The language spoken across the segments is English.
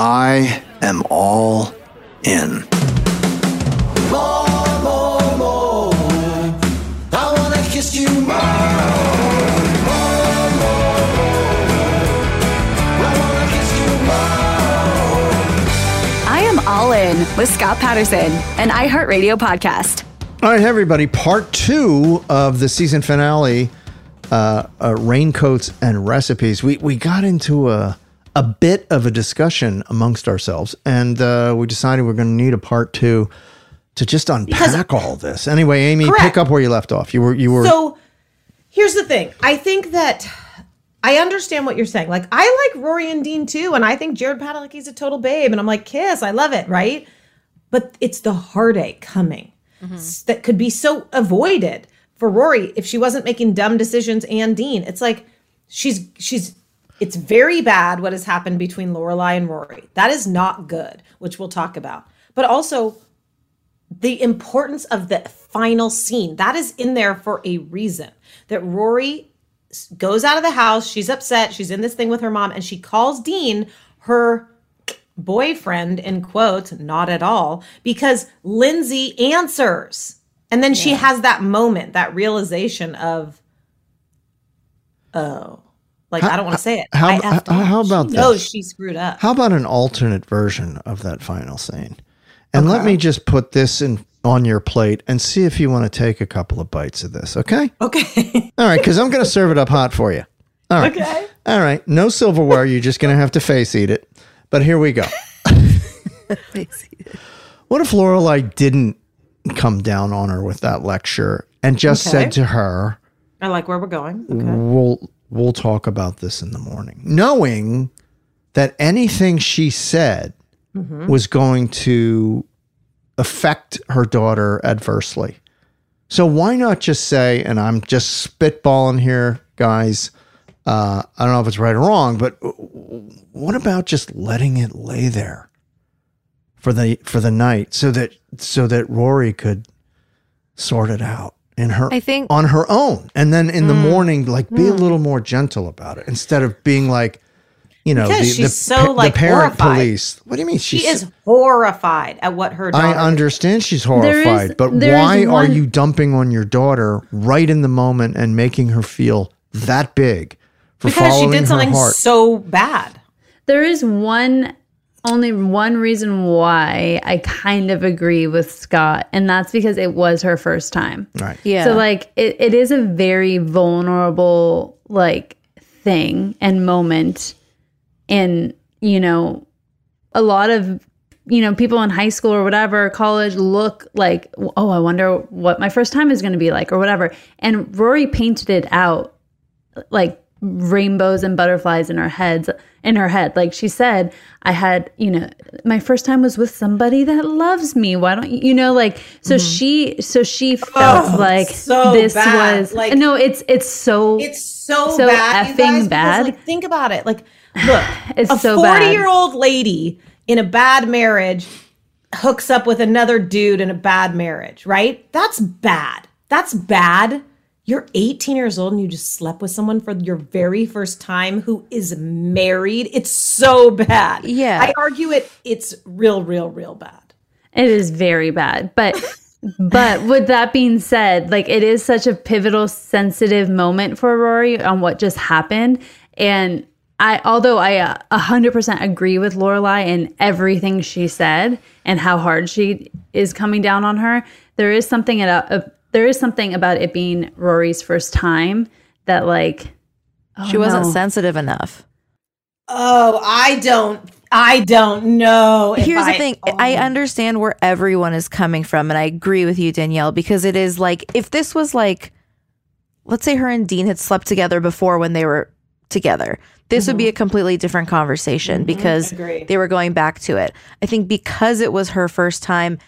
I am all in. More, more, more. I wanna kiss you more. More, more, more. I wanna kiss you more. I am all in with Scott Patterson, an iHeartRadio podcast. All right, everybody. Part two of the season finale, uh, uh, raincoats and recipes. We we got into a a bit of a discussion amongst ourselves, and uh, we decided we're going to need a part two to just unpack all this. Anyway, Amy, Correct. pick up where you left off. You were you were So here's the thing. I think that I understand what you're saying. Like I like Rory and Dean too, and I think Jared Padalecki's a total babe, and I'm like, kiss, I love it, right? But it's the heartache coming s- that could be so avoided for Rory if she wasn't making dumb decisions and Dean. It's like she's she's it's very bad what has happened between Lorelai and Rory. That is not good, which we'll talk about. But also the importance of the final scene that is in there for a reason that rory goes out of the house she's upset she's in this thing with her mom and she calls dean her boyfriend in quotes not at all because lindsay answers and then she has that moment that realization of oh like i don't want to say it how- I how- how about this? she screwed up How about an alternate version of that final scene? And let me just put this in on your plate and see if you want to take a couple of bites of this, okay? Okay. All right, because I'm going to serve it up hot for you. All right. Okay. All right. No silverware. You're just going to have to face eat it. But here we go. face eat it. what if Lorelai didn't come down on her with that lecture and just Okay. said to her, i like where we're going okay "We'll we'll talk about this in the morning," knowing that anything she said Mm-hmm. was going to affect her daughter adversely. So why not just say, and I'm just spitballing here, guys. Uh, I don't know if it's right or wrong, but what about just letting it lay there for the for the night, so that so that Rory could sort it out in her I think- on her own, and then in the Mm. morning, like be a little more gentle about it instead of being like, you know, Because the, she's the, so, pa- like, the parent horrified. police. What do you mean? she She's is horrified at what her daughter I understand she's There is- horrified, but there is why are you dumping on your daughter right in the moment and making her feel that big for because she following did something her heart? so bad. There is one only one reason why I kind of agree with Scott, and that's because it was her first time. Right. Yeah. So like it, it is a very vulnerable like thing and moment and you know a lot of you know people in high school or whatever college look like oh i wonder what my first time is going to be like or whatever and rory painted it out like rainbows and butterflies in her heads in her head like she said i had you know my first time was with somebody that loves me why don't you you know like so mm-hmm. she so she oh, felt Oh, like so this bad. was Like- no it's it's so It's so, So bad, effing guys, because, bad. like, think about it. Like, look, It's a so bad. forty-year-old lady in a bad marriage hooks up with another dude in a bad marriage, right? That's bad. That's bad. You're 18 years old and you just slept with someone for your very first time who is married. It's so bad. Yeah. I argue it. It's real, real, real bad. It is very bad. But but with that being said, like it is such a pivotal sensitive moment for Rory on what just happened and I although I uh, 100% agree with Lorelai in everything she said and how hard she is coming down on her, there is something about uh, there is something about it being Rory's first time that like oh, she wasn't no. sensitive enough. Oh, I don't. I don't know. if Here's I- the thing I oh. understand where everyone is coming from, and I agree with you, Danielle, because it is like if this was like, let's say her and Dean had slept together before when they were together, this would be mm-hmm. a completely different conversation mm-hmm. because they were going back to it. I think because it was her first time,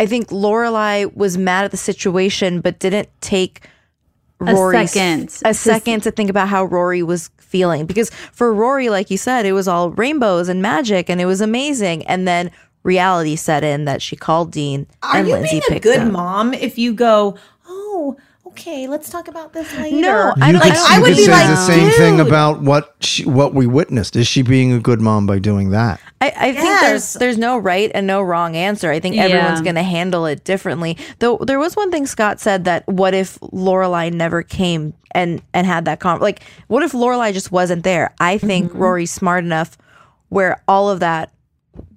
I think Lorelai was mad at the situation, but didn't take A second a to- second to think about how Rory was feeling because for Rory, like you said, it was all rainbows and magic and it was amazing, and then reality set in that she called Dean Are and you Lindsay being a good up. mom if you go, oh, okay, let's talk about this later? No, I don't. could, I don't I would could be say like, the same thing about what she, what we witnessed. Is she being a good mom by doing that? I, I think there's there's no right and no wrong answer. I think everyone's Yeah. going to handle it differently. Though there was one thing Scott said that what if Lorelai never came and and had that con like what if Lorelai just wasn't there? I think Mm-hmm. Rory's smart enough where all of that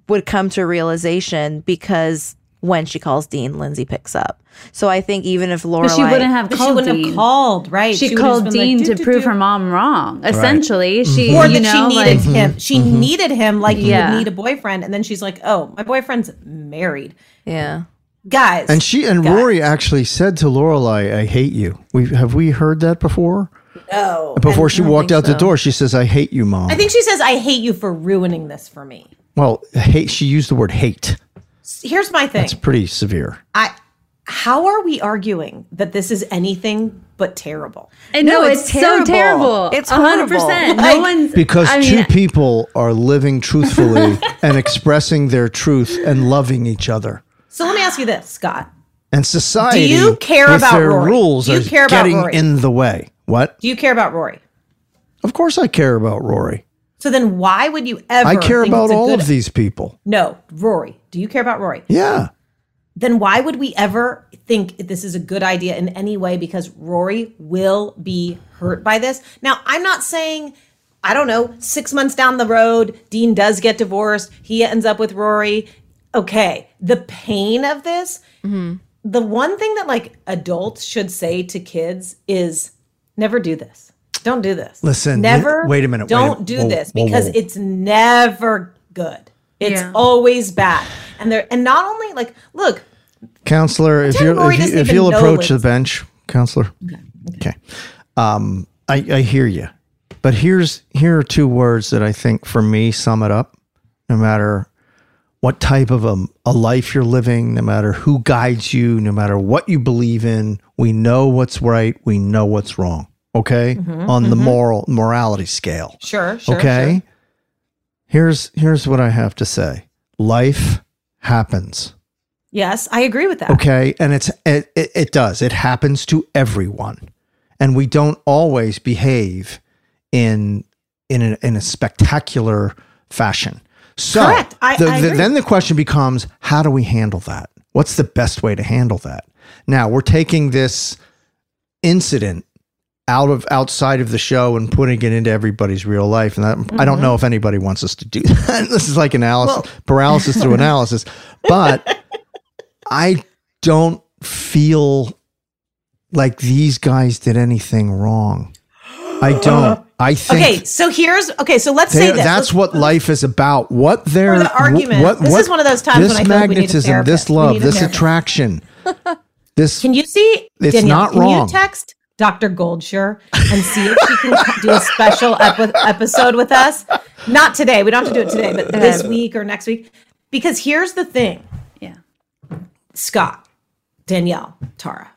would come to realization because when she calls Dean, Lindsay picks up. So I think even if Laura but she wouldn't have But she called wouldn't Dean. have called, right? She, would've called been like, Dean to do, prove do." her mom wrong. Essentially, mm-hmm. she or you that know mm-hmm. she like needed him. She needed him like you would need a boyfriend, and then she's like, "Oh, my boyfriend's married." yeah. Guys, And she and guys, Rory actually said to Lorelai, "I hate you." We have we heard that before? no. Before she walked think out the door, she says, "I hate you, mom." I think she says, "I hate you for ruining this for me." well, hate. She used the word hate. Here's my thing. It's pretty severe. I how are we arguing that this is anything but terrible? And No, no, it's it's, terrible. so terrible. It's It's hundred percent. horrible. No one's Because I two mean, people are living truthfully and expressing their truth and loving each other. So let me ask you this, Scott. And society, Do you care with about their Rory? rules, Do you are care about getting Rory? in the way. What? Do you care about Rory? Of course, I care about Rory. So then why would you ever I care about all good- of these people. No, Rory. Do you care about Rory? Yeah. then why would we ever think this is a good idea in any way because Rory will be hurt by this? Now, I'm not saying I don't know, 6 months down the road, Dean does get divorced, he ends up with Rory. Okay, the pain of this, mm-hmm. the one thing that like adults should say to kids is never do this. Don't do this. Listen, never. wait a minute, Don't a- do whoa, this because whoa. it's never good. It's Yeah. always bad. And there, and not only like, look, Counselor, if you Rory if, you, if you'll know approach the bench, counselor. Okay. Um, I, I hear you, but here's here are two words that I think for me sum it up. No matter what type of a, a life you're living, no matter who guides you, no matter what you believe in, we know what's right, we know what's wrong. Okay, mm-hmm. on the mm-hmm. moral morality scale. sure, sure. okay. sure. Here's here's what I have to say. Life happens. Yes, I agree with that. Okay. And it's, it, it, it does. It happens to everyone. And we don't always behave in, in a, in a spectacular fashion. So Correct. I- the- I the- agree. then the question becomes, how do we handle that? What's the best way to handle that? Now we're taking this incident out of outside of the show and putting it into everybody's real life. And that, I Mm-hmm. don't know if anybody wants us to do that. this is like analysis, paralysis through analysis. But I don't feel like these guys did anything wrong. I don't. I think Okay, so here's okay. So let's say this. that's Let's- what life is about. What they're the argument. What, This is one of those times This when I feel like we need a magnetism, this love, this attraction. This Can you see? It's Danielle, not wrong. text Dr. Goldshire and see if she can do a special ep- episode with us? Not today. We don't have to do it today, but this week or next week. Because here's the thing, Yeah. Scott, Danielle, Tara.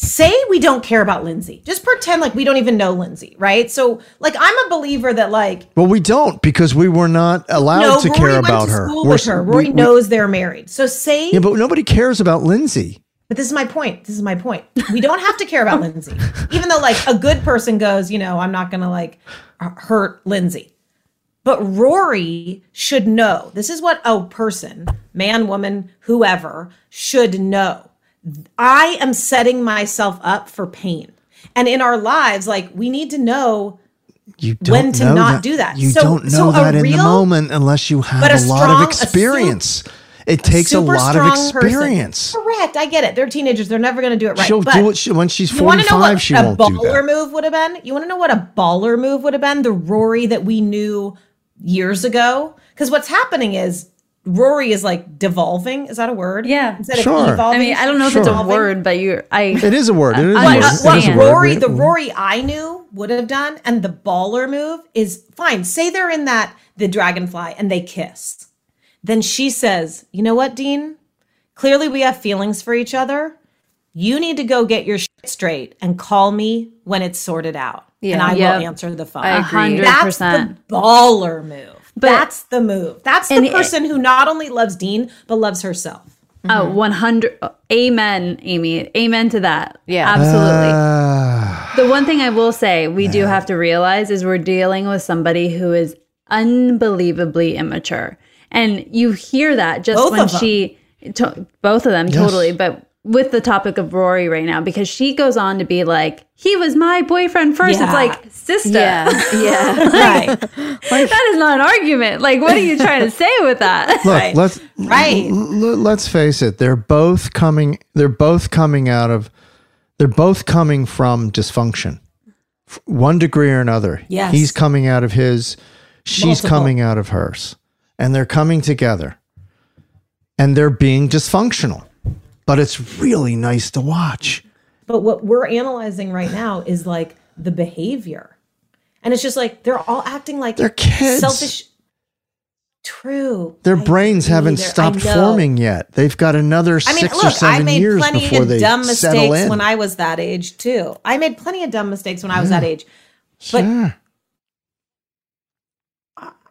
Say we don't care about Lindsay. Just pretend like we don't even know Lindsay, right? So, like, I'm a believer that like well, we don't because we were not allowed no, to Rory care went about to her. school We're with her. we- Rory we- knows they're married. So say Yeah, but nobody cares about Lindsay. But this is my point. This is my point. We don't have to care about Lindsay. Even though like a good person goes, you know, I'm not going to like hurt Lindsay. But Rory should know. This is what a person, man, woman, whoever should know. I am setting myself up for pain. And in our lives, like we need to know You don't When to not that. do that. You So- don't know so a that in the real- moment unless you have a, a lot strong- of a experience. It takes a lot of strong person. experience. Correct. I get it. They're teenagers. They're never going to do it right. She'll but do it she, when she's You want to know 45. what She a won't do baller move would have been? You want to know what a baller move would have been? The Rory that we knew years ago? Because what's happening is Rory is like devolving. Is that a word? Yeah. Instead Sure. of evolving. I mean, I don't know if it's a word, but you, I. It is a word. It is a I word. What, It understand. is a word. Rory, the Rory I knew would have done, and the baller move is fine. Say they're in that the dragonfly and they kiss. Then she says, "You know what, Dean? Clearly we have feelings for each other. You need to go get your shit straight and call me when it's sorted out, and I Yep. will answer the phone." I A agree. hundred That's the percent. baller move. But- That's the move. That's the And it- person who not only loves Dean but loves herself. Oh, 100. Amen, Amy. Amen to that. Yeah. Absolutely. Ah, the one thing I will say we do have to realize is we're dealing with somebody who is unbelievably immature. And you hear that just Both when she, to, both of them, totally. But with the topic of Rory right now, because she goes on to be like, he was my boyfriend first. Yeah. It's like, sister. Yeah. Yeah. Right. that is not an argument. Like, what are you trying to say with that? Look, Right. let's Right. l- l- let's face it. They're both coming. They're both coming out of. They're both coming from dysfunction, one degree or another. Yes. he's coming out of his. She's Multiple. coming out of hers, and they're coming together, and they're being dysfunctional. But it's really nice to watch. But what we're analyzing right now is like the behavior. And it's just like they're all acting like They're kids. selfish. True. Their I brains haven't They're- stopped forming yet. They've got another I mean, six or look, I seven made years plenty before of they dumb settle mistakes in. when I was that age too. I made plenty of dumb mistakes when I was that age. But Sure.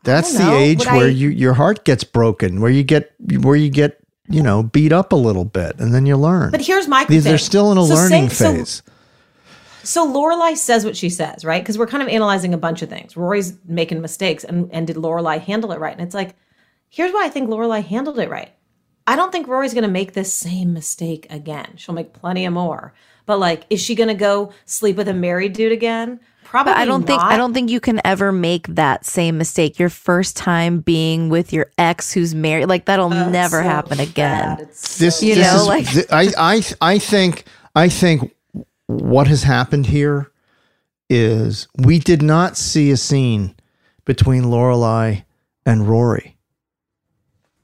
That's the age Would where I- you your heart gets broken, where you get where you get you know beat up a little bit, and then you learn. but here's my These thing. they're still in a So learning say- so- phase. So Lorelai says what she says, right? Because we're kind of analyzing a bunch of things. Rory's making mistakes, and and did Lorelai handle it right? And it's like, here's why I think Lorelai handled it right. I don't think Rory's going to make this same mistake again. She'll make plenty of more. But like, is she going to go sleep with a married dude again? Probably. But I don't think. I don't think you can ever make that same mistake. Your first time being with your ex who's married, like that'll never So happen bad. again. It's This, so You this know, is, like- th- I, I, I think, I think what has happened here is we did not see a scene between Lorelai and Rory.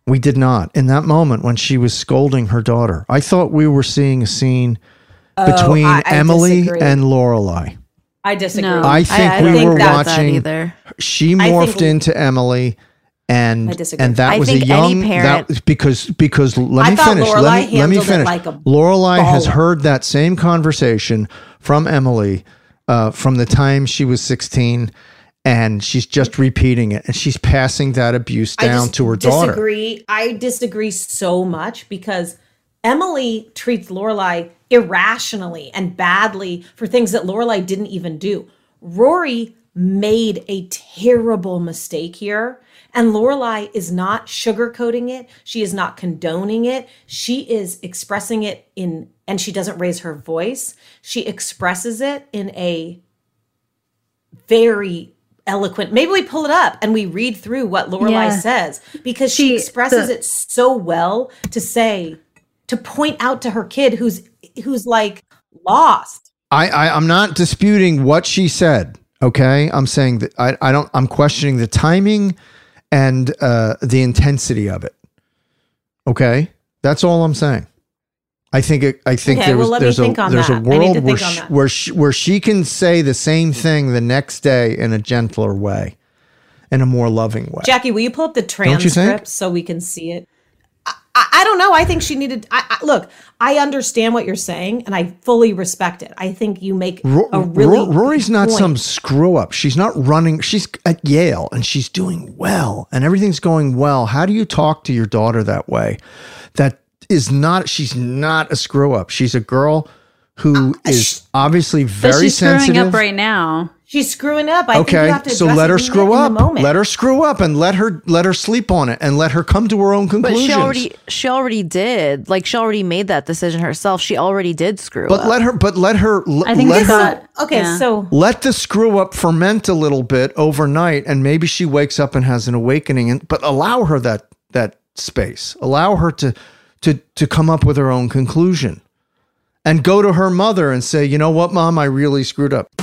We did not in that moment when she was scolding her daughter. I thought we were seeing a scene oh, between Oh, I- I Emily disagree. and Lorelai. I disagree. No. I think I, I we think were that's watching. either. She morphed think- into Emily, and I disagree. and that I was a think any young parent- that because because let I me finish. Lorelai let me let me finish. like Lorelai has heard that same conversation from Emily uh, from the time she was sixteen, and she's just repeating it, and she's passing that abuse down to her daughter. I disagree. I disagree so much because Emily treats Lorelai irrationally and badly for things that Lorelai didn't even do. Rory made a terrible mistake here. And Lorelai is not sugarcoating it. She is not condoning it. She is expressing it in, and she doesn't raise her voice. She expresses it in a very eloquent. Maybe we pull it up and we read through what Lorelai Yeah. says because she, She- expresses the- it so well to say, to point out to her kid who's who's like lost. I, I I'm not disputing what she said. Okay, I'm saying that I, I don't. I'm questioning the timing and uh, the intensity of it. Okay, that's all I'm saying. I think it, I think Okay, there was me there's a there's a that. To world where she, where she, where she can say the same thing the next day in a gentler way, in a more loving way. Jackie, will you pull up the transcript so we can see it? I, I, I don't know. I think she needed. I, I, look, I understand what you're saying, and I fully respect it. I think you make Ro- a really. Ro- Rory's not point. some screw up. She's not running. She's at Yale and she's doing well and everything's going well. How do you talk to your daughter that way? That is not, she's not a screw up. She's a girl who uh, is obviously But very she's screwing sensitive. up right now. She's screwing up. I think you okay, have to so let her screw up. Let her screw up and let her let her sleep on it and let her come to her own conclusion. But she already she already did. Like she already made that decision herself. She already did screw but up. But let her. But let her. I think let her. not. Okay, yeah. so let the screw up ferment a little bit overnight and maybe she wakes up and has an awakening and but allow her that that space allow her to to to come up with her own conclusion and go to her mother and say you know what mom i really screwed up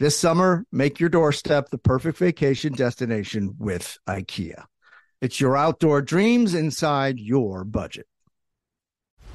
This summer, make your doorstep the perfect vacation destination with IKEA. It's your outdoor dreams inside your budget.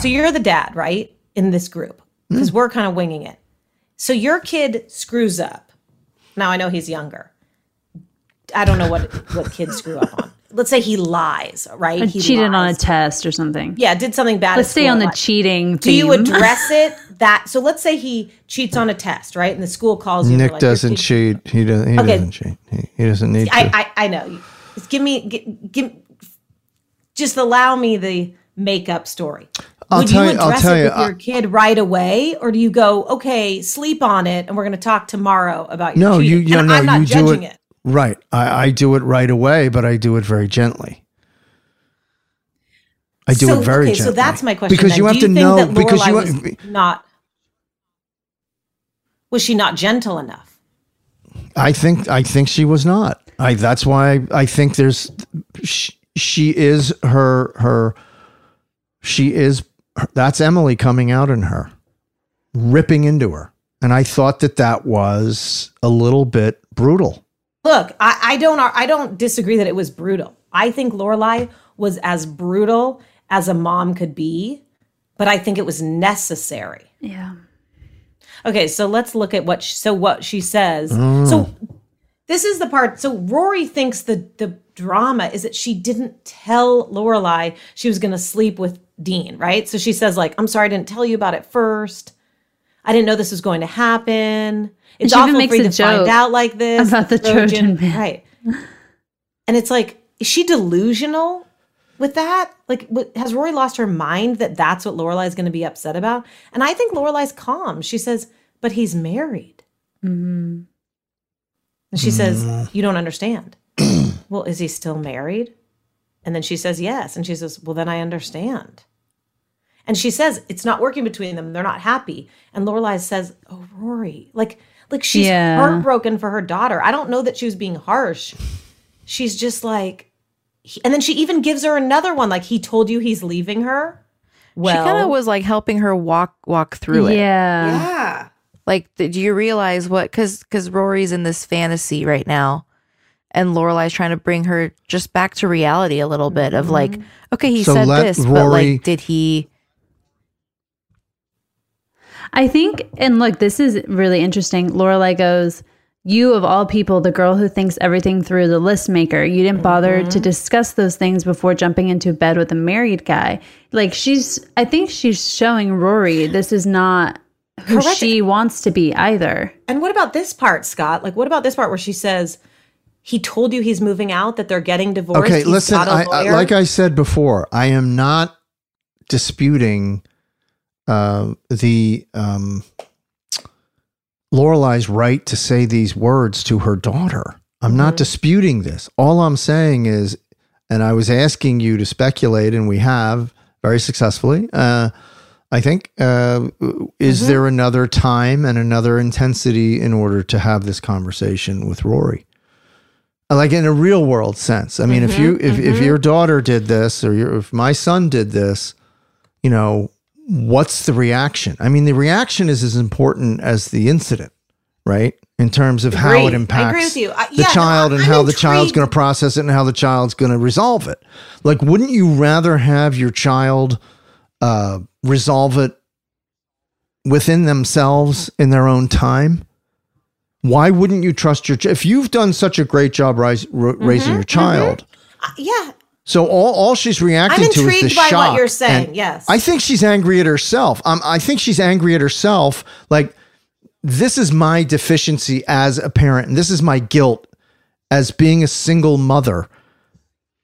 So you're the dad, right? In this group. Because hmm. we're kind of winging it. So your kid screws up. Now I know he's younger. I don't know what what kids screw up on. Let's say he lies, right? He cheated on a test or something. Yeah, did something bad. Let's at stay on the like- cheating. Do you address it that? So let's say he cheats on a test, right? And the school calls you. Nick like, doesn't cheat. He, does, he Okay. doesn't cheat. He, he doesn't need to. I, I I know. Just give me give, give just allow me the makeup story. I'll Would tell you you- I'll address tell it you, with your kid right away, or do you go, okay, sleep on it, and we're going to talk tomorrow about your no, you, cheating? you And no, I'm not you judging it, it. Right. I, I do it right away, but I do it very gently. I do so, it very okay, gently. so that's my question. Because then. you have Do to know because you was not was she not gentle enough? I think I think she was not. I that's why I think there's she, she is her her she is that's Emily coming out in her ripping into her. And I thought that that was a little bit brutal. Look, I, I don't I don't disagree that it was brutal. I think Lorelai was as brutal as a mom could be, but I think it was necessary. Yeah. Okay, so let's look at what she, so what she says. Mm. So this is the part. So Rory thinks the the drama is that she didn't tell Lorelai she was going to sleep with Dean, right? So she says like, "I'm sorry, I didn't tell you about it first. I didn't know this was going to happen. It's awful makes for you a to find out like this about the Trojan man. right?" And it's like, is she delusional with that? Like, what, has Rory lost her mind that that's what Lorelai is going to be upset about? And I think Lorelai's calm. She says, "But he's married." Mm-hmm. And she says, Mm. You don't understand. Well, is he still married? And then she says, Yes. And she says, Well, then I understand. And she says, It's not working between them. They're not happy. And Lorelai says, Oh, Rory. Like, like she's Yeah. heartbroken for her daughter. I don't know that she was being harsh. She's just like, he- and then she even gives her another one. Like, he told you he's leaving her. Well, she kind of was like helping her walk walk through it. Yeah. yeah. Like, do you realize what? Because because Rory's in this fantasy right now, and Lorelai's trying to bring her just back to reality a little bit of like, mm-hmm. okay, he So said let this, but Rory- like, did he? I think, and look, this is really interesting. Lorelai goes, You of all people, the girl who thinks everything through the list maker, you didn't bother to mm-hmm. discuss those things before jumping into bed with a married guy. Like she's, I think she's showing Rory this is not who Correct. she wants to be either. And what about this part, Scott? Like, what about this part where she says, he told you he's moving out, that they're getting divorced. Okay, he's listen, I, I, like I said before, I am not disputing uh, the um, Lorelai's right to say these words to her daughter. I'm not disputing this. All I'm saying is, and I was asking you to speculate, and we have very successfully. Uh, I think, uh, is there another time and another intensity in order to have this conversation with Rory? Like in a real world sense. I mean, if mm-hmm, you if, if mm-hmm. your daughter did this or your, if my son did this, you know, what's the reaction? I mean, the reaction is as important as the incident, right? In terms of how it Agreed. I agree impacts. I- uh, the yeah, no, child and I'm how the child's going to process it and how the child's going to resolve it. Like, wouldn't you rather have your child uh, resolve it within themselves in their own time? Why wouldn't you trust your ch- if you've done such a great job rise, r- Mm-hmm, raising your child? Uh, yeah. So all, all she's reacting to is the intrigued by what shock. you're saying, And yes. I think she's angry at herself. Um, I think she's angry at herself. Like this is my deficiency as a parent, and this is my guilt as being a single mother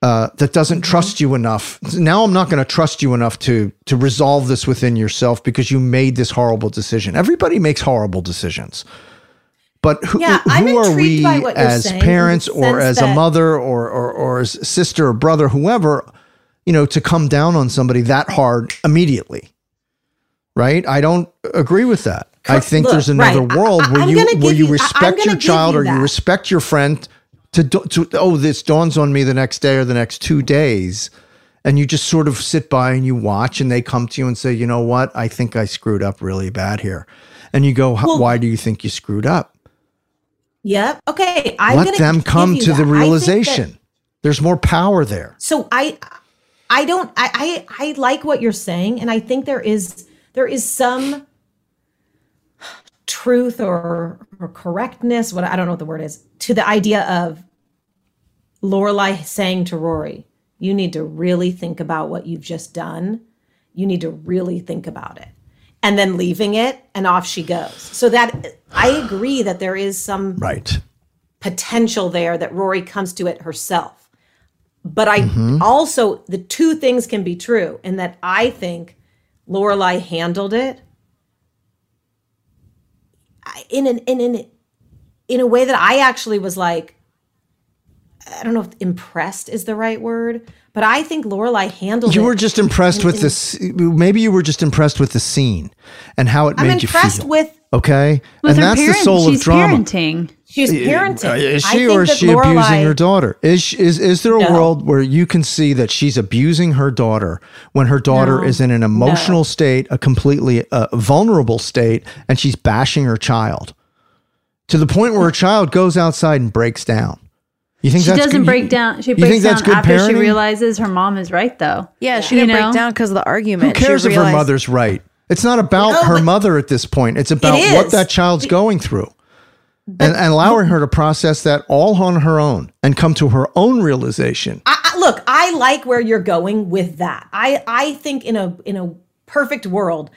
uh, that doesn't Mm-hmm. trust you enough. Now I'm not going to trust you enough to to resolve this within yourself because you made this horrible decision. Everybody makes horrible decisions. But who, Yeah, who are we by what you're as saying parents or as a mother or, or or as sister or brother, whoever, you know, to come down on somebody that hard immediately? Right? I don't agree with that. I think look, there's another right. World I- where I'm you where you you- I- respect your child you or you respect your friend to, to oh this dawns on me the next day or the next two days and you just sort of sit by and you watch and they come to you and say you know what i think i screwed up really bad here and you go Well- why do you think you screwed up Yep. Okay. I'm let them come to that. the think that- realization there's more power there so I, I don't. I, I I like what you're saying, and I think there is there is some truth or or correctness. What I don't know what the word is to the idea of Lorelai saying to Rory, "You need to really think about what you've just done. You need to really think about it." And then leaving it, and off she goes. So that I agree that there is some right potential there that Rory comes to it herself. But I Mm-hmm. also the two things can be true in that I think Lorelai handled it in an in an in a way that I actually was like, I don't know if impressed is the right word, but I think Lorelai handled it. You it. were just impressed in- with in- this. Maybe you were just impressed with the scene and how it I'm made you impressed with okay, With and her that's parent, the soul she's of drama. She's parenting. she's Uh, parenting. Is I she think or is that she Lorelai- abusing her daughter? Is she- is is there a No. world where you can see that she's abusing her daughter when her daughter No. is in an emotional state, a completely uh, vulnerable state, and she's bashing her child to the point where her child goes outside and breaks down? You think She that's doesn't good? break You- down. She you breaks think that's down good after she realizes her mom is right, though. Yeah, she You didn't know? break down because of the Who argument. She cares if her mother's right? It's not about No, her mother at this point. It's about It what is. that child's going through. And, and allowing her to process that all on her own and come to her own realization. I, I, look, I like where you're going with that. I I think in a in a perfect world,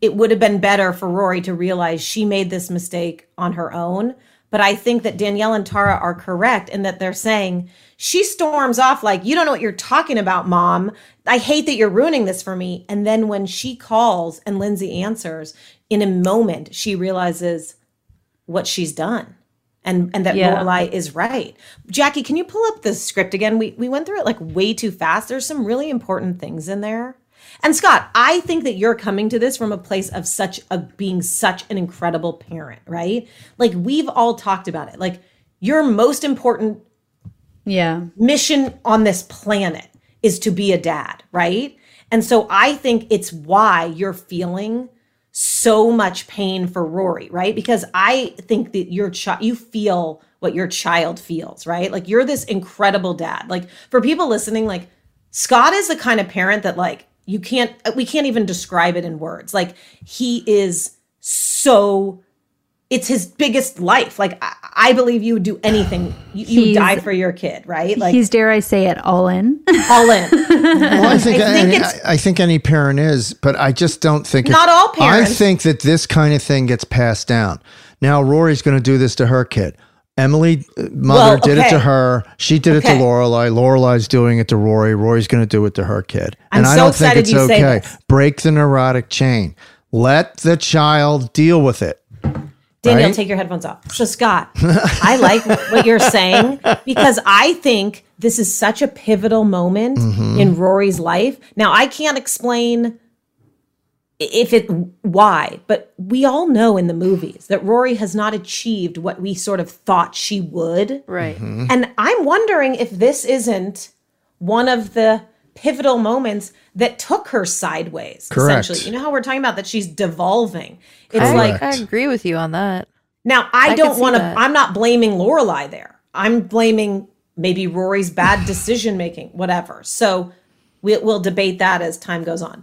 it would have been better for Rory to realize she made this mistake on her own. But I think that Danielle and Tara are correct in that they're saying she storms off like, "You don't know what you're talking about, mom. I hate that you're ruining this for me." And then when she calls and Lindsay answers, in a moment she realizes what she's done and and that Yeah. Lorelai is right. Jackie, can you pull up the script again? We we went through it like way too fast. There's some really important things in there. And Scott, I think that you're coming to this from a place of such a being such an incredible parent, right? Like we've all talked about it. Like your most important Yeah. mission on this planet is to be a dad, right? And so I think it's why you're feeling so much pain for Rory, right? Because I think that your child, you feel what your child feels, right? Like you're this incredible dad. Like for people listening, like Scott is the kind of parent that like you can't, uh, we can't even describe it in words. Like he is so it's his biggest life. Like I, I believe you would do anything. You, you He's- die for your kid, right? Like He's, dare I say it, all in. all in. Well, I think, I think any, it's- I, I think any parent is, but I just don't think Not all parents. I think that this kind of thing gets passed down. Now Rory's going to do this to her kid. Emily, uh, mother, Well, did it to her. She did it to Okay. Lorelai. Lorelai's doing it to Rory. Rory's going to do it to her kid. I'm and I so don't think it's okay. Break the neurotic chain. Let the child deal with it. Danielle, Right? take your headphones off. So, Scott, I like what you're saying because I think this is such a pivotal moment Mm-hmm. in Rory's life. Now, I can't explain if it why, but we all know in the movies that Rory has not achieved what we sort of thought she would. Right. Mm-hmm. And I'm wondering if this isn't one of the pivotal moments that took her sideways. Correct. Essentially, you know how we're talking about that she's devolving. It's I, like I agree with you on that. now, I, I don't want to. I'm not blaming Lorelai there. I'm blaming maybe Rory's bad decision making, whatever. So we, we'll debate that as time goes on.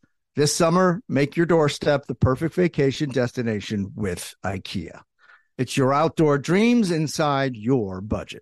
This summer, make your doorstep the perfect vacation destination with IKEA. It's your outdoor dreams inside your budget.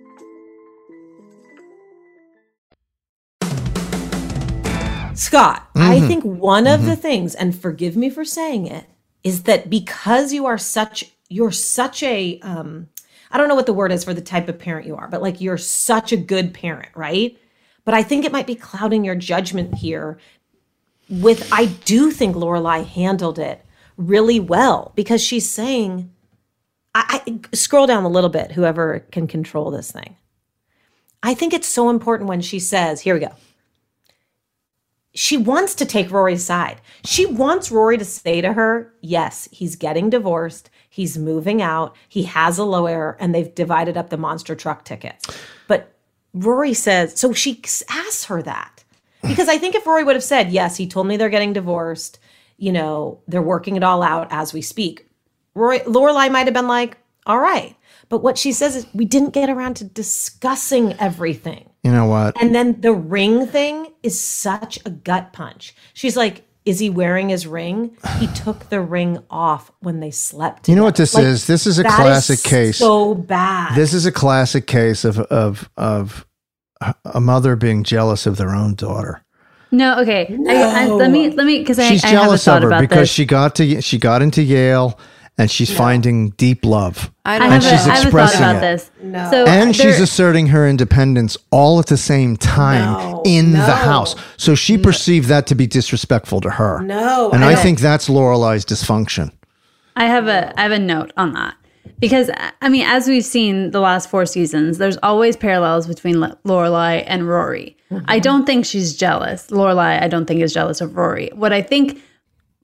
Scott, I Mhm. think one of the Mhm. things, and forgive me for saying it, is that because you are such you're such a um I don't know what the word is for the type of parent you are, but like you're such a good parent, right? But I think it might be clouding your judgment here with I do think Lorelai handled it really well because she's saying I, I scroll down a little bit, whoever can control this thing. I think it's so important when she says, here we go she wants to take Rory's side. She wants Rory to say to her, yes, he's getting divorced. He's moving out. He has a lawyer and they've divided up the monster truck tickets. But Rory says, so she asks her that. Because I think if Rory would have said, yes, he told me they're getting divorced, you know, they're working it all out as we speak, Rory, Lorelai might have been like, all right. But what she says is, we didn't get around to discussing everything. You know what? And then the ring thing is such a gut punch. She's like, is he wearing his ring? He took the ring off when they slept. You know what this Like, is? This is a that classic case. So bad. This is a classic case of of of a mother being jealous of their own daughter. No, okay. I, I, let me let me because I, She's I have a jealous thought of her about because this. she got to she got into Yale and she's finding deep love. I and have, a, she's I have a thought expressing about it. this. No. So and she's asserting her independence all at the same time No, in no. the house. So she perceived that to be disrespectful to her. No, and I I, think that's Lorelai's dysfunction. I have a I have a note on that because I mean, as we've seen the last four seasons, there's always parallels between Le- Lorelai and Rory. Mm-hmm. I don't think she's jealous. Lorelai, I don't think is jealous of Rory. What I think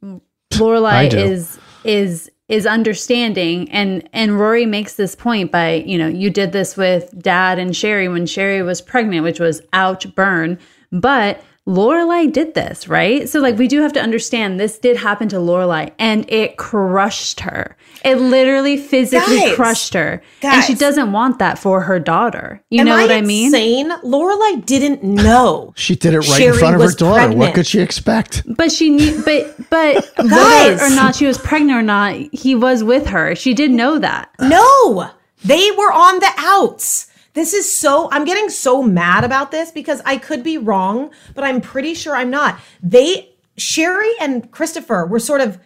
I Lorelai do. is is is understanding. And and Rory makes this point by you know you did this with dad and Sherry when Sherry was pregnant which was ouch burn. But Lorelai did this right so like we do have to understand this did happen to Lorelai and it crushed her it literally physically Guys, crushed her and she doesn't want that for her daughter you Am know what I mean Insane. Lorelai didn't know. She did it right Sherry in front of her was daughter. What could she expect? But she knew, but but Guys. whether or not she was pregnant or not, he was with her. She did know that. No, they were on the outs. This is so, I'm getting so mad about this because I could be wrong, but I'm pretty sure I'm not. They, Sherry and Christopher were sort of,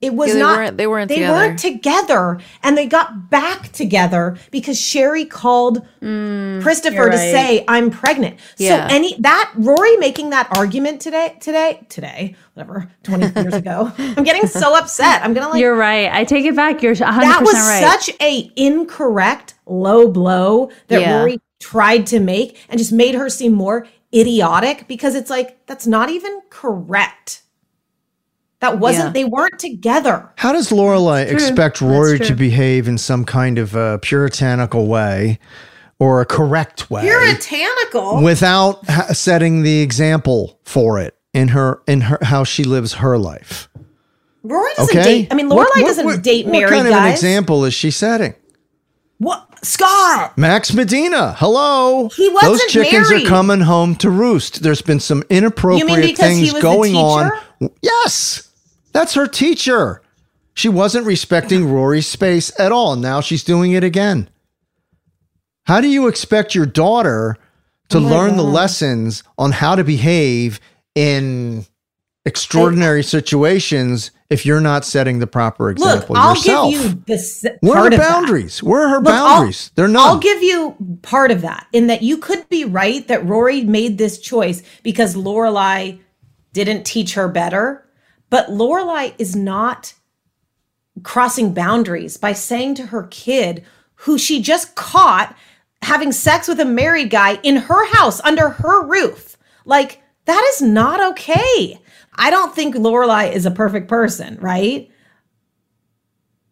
it was Yeah, they not, weren't- they weren't they together. weren't together and they got back together because Sherry called mm, Christopher you're to say, I'm pregnant. Yeah. So any, that, Rory making that argument today, today, today, whatever, 20 years ago, I'm getting so upset. I'm going to like, You're right. I take it back. You're 100% that was right. such a incorrect low blow that Yeah. Rory tried to make and just made her seem more idiotic because it's like that's not even correct. That wasn't Yeah. they weren't together. How does Lorelai expect Rory to behave in some kind of uh, puritanical way or a correct way Puritanical. without ha- setting the example for it in her in her how she lives her life? Rory doesn't Okay, date. I mean, Lorelai What- what- doesn't what- date what married kind of an example is she setting? What Scott? Max Medina, hello. He wasn't Those chickens married. are coming home to roost. There's been some inappropriate things going on. Yes, that's her teacher. She wasn't respecting Rory's space at all. Now she's doing it again. How do you expect your daughter to Oh learn the lessons on how to behave in extraordinary situations if you're not setting the proper example Look, I'll yourself? give you this. Where are part the of that. boundaries? Where are her Look, I'll- boundaries? They're not. I'll give you part of that in that you could be right that Rory made this choice because Lorelai didn't teach her better, but Lorelai is not crossing boundaries by saying to her kid who she just caught having sex with a married guy in her house under her roof. Like that is not okay. I don't think Lorelai is a perfect person, right?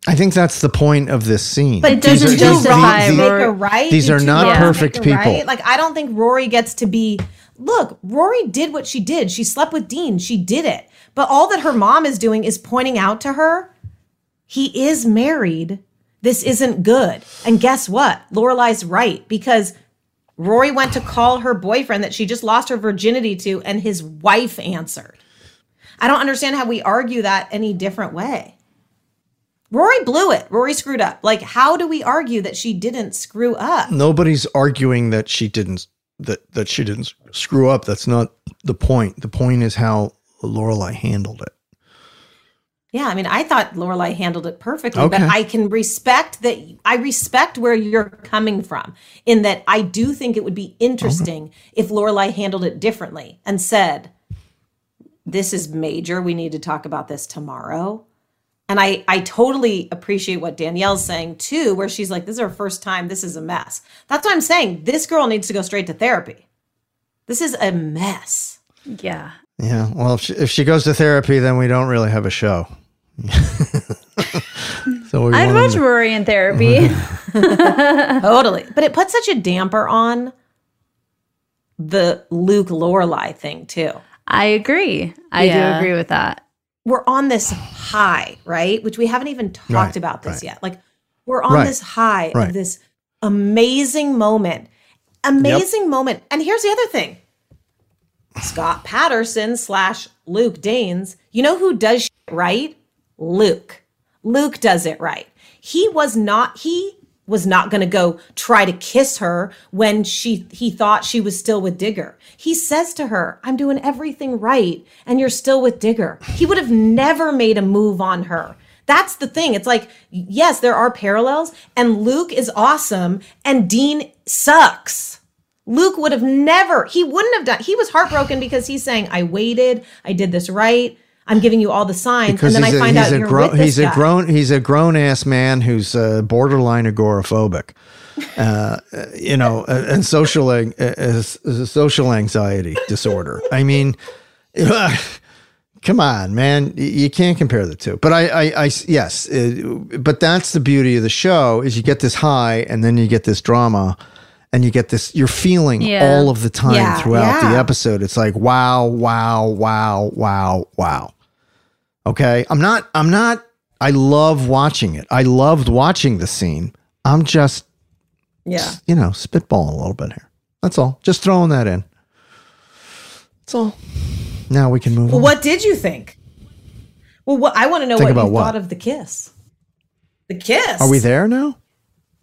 I think that's the point of this scene. But These does are- it do these- wrong these- to make a right? These are not perfect a people. right? Like I don't think Rory gets to be. Look, Rory did what she did. She slept with Dean. She did it. But all that her mom is doing is pointing out to her, he is married. This isn't good. And guess what? Lorelai's right because Rory went to call her boyfriend that she just lost her virginity to, and his wife answered. I don't understand how we argue that any different way. Rory blew it. Rory screwed up. Like, how do we argue that she didn't screw up? Nobody's arguing that she didn't that that she didn't screw up. That's not the point. The point is how Lorelai handled it. Yeah, I mean, I thought Lorelai handled it perfectly, but I can respect that. I respect where you're coming from in that I do think it would be interesting if Lorelai handled it differently and said, "This is major. We need to talk about this tomorrow." And I, I totally appreciate what Danielle's saying too, where she's like, "This is her first time. This is a mess." That's what I'm saying. This girl needs to go straight to therapy. This is a mess. Yeah. Yeah. Well, if she, if she goes to therapy, then we don't really have a show. so we I'd wanted watch to- Rory in therapy. totally. But it puts such a damper on the Luke Lorelai thing too. I agree. I Yeah. do agree with that. We're on this high, right? Which we haven't even talked Right, about this right. yet. Like we're on Right, this high right. of this amazing moment. Amazing moment. And here's the other thing. Scott Patterson slash Luke Danes. You know who does shit right? Luke. Luke does it right. He was not, he was not going to go try to kiss her when she he thought she was still with Digger. He says to her, "I'm doing everything right and you're still with Digger." He would have never made a move on her. That's the thing. It's like, yes, there are parallels and Luke is awesome and Dean sucks. Luke would have never, he wouldn't have done, he was heartbroken because he's saying, I waited, I did this right, I'm giving you all the signs, because and then I a, find he's out a you're grown with this he's a grown he's a grown ass man who's uh, borderline agoraphobic, uh, you know, and social uh, social anxiety disorder. I mean, come on, man, you can't compare the two. But I, I, I yes, uh, but that's the beauty of the show is you get this high and then you get this drama. And you get this, you're feeling Yeah. all of the time Yeah, throughout the episode. It's like, wow, wow, wow, wow, wow. Okay. I'm not, I'm not, I love watching it. I loved watching the scene. I'm just, Yeah. you know, spitballing a little bit here. That's all. Just throwing that in. That's all. Now we can move Well, on. what did you think? Well, what, I want to know Think what about you what? thought of the kiss. The kiss. Are we there now?